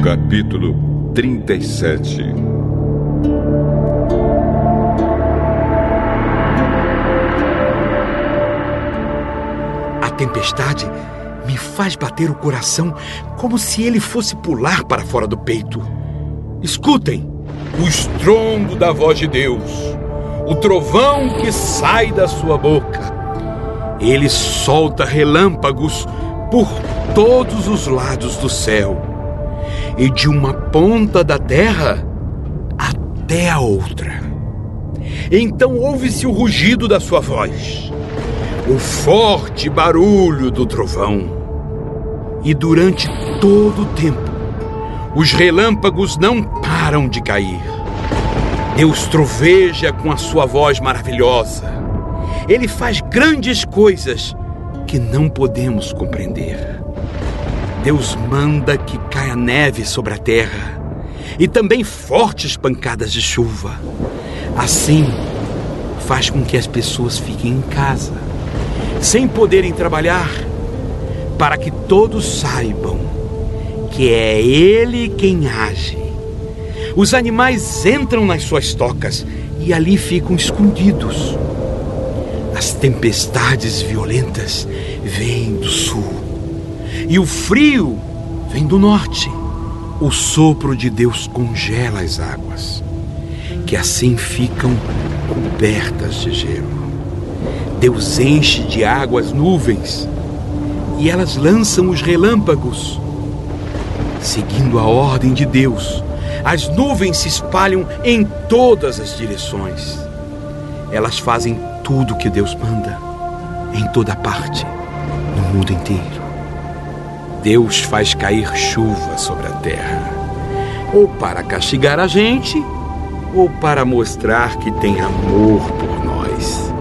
Capítulo 37 A tempestade me faz bater o coração como se ele fosse pular para fora do peito. Escutem o estrondo da voz de Deus, o trovão que sai da sua boca. Ele solta relâmpagos por todos os lados do céu, e de uma ponta da terra até a outra. Então ouve-se o rugido da sua voz, o forte barulho do trovão. E durante todo o tempo, os relâmpagos não param de cair. Deus troveja com a sua voz maravilhosa. Ele faz grandes coisas que não podemos compreender. Deus manda que caia neve sobre a terra e também fortes pancadas de chuva. Assim, faz com que as pessoas fiquem em casa, sem poderem trabalhar, para que todos saibam que é Ele quem age. Os animais entram nas suas tocas e ali ficam escondidos. As tempestades violentas vêm do sul e o frio vem do norte. O sopro de Deus congela as águas, que assim ficam cobertas de gelo. Deus enche de água as nuvens e elas lançam os relâmpagos. Seguindo a ordem de Deus, as nuvens se espalham em todas as direções. Elas fazem tudo que Deus manda, em toda parte, no mundo inteiro. Deus faz cair chuva sobre a terra, ou para castigar a gente, ou para mostrar que tem amor por nós.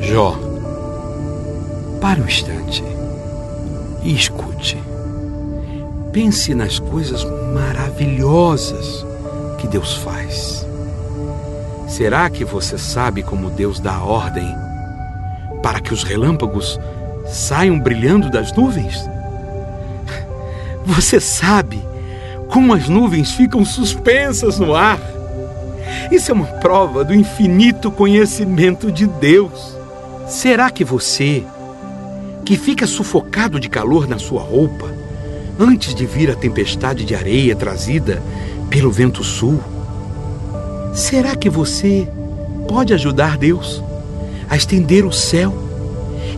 Jó, para um instante e escute. Pense nas coisas maravilhosas que Deus faz. Será que você sabe como Deus dá a ordem para que os relâmpagos saiam brilhando das nuvens? Você sabe como as nuvens ficam suspensas no ar? Isso é uma prova do infinito conhecimento de Deus. Será que você, que fica sufocado de calor na sua roupa, antes de vir a tempestade de areia trazida pelo vento sul, será que você pode ajudar Deus a estender o céu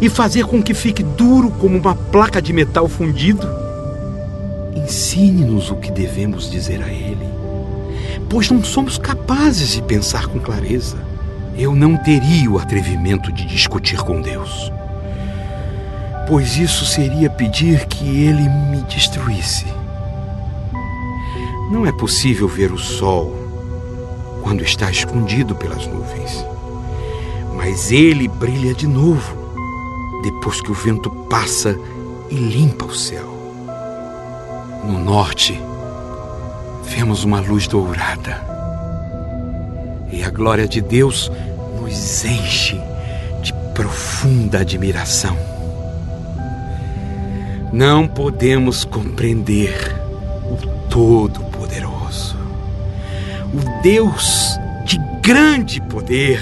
e fazer com que fique duro como uma placa de metal fundido? Ensine-nos o que devemos dizer a Ele, pois não somos capazes de pensar com clareza. Eu não teria o atrevimento de discutir com Deus, pois isso seria pedir que Ele me destruísse. Não é possível ver o sol quando está escondido pelas nuvens, mas ele brilha de novo depois que o vento passa e limpa o céu. No norte, vemos uma luz dourada e a glória de Deus nos enche de profunda admiração. Não podemos compreender o Todo-Poderoso, o Deus de grande poder.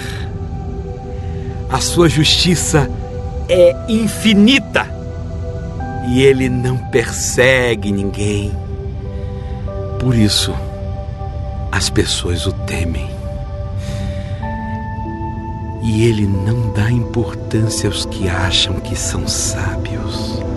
A sua justiça é infinita e ele não persegue ninguém. Por isso, as pessoas o temem. E ele não dá importância aos que acham que são sábios.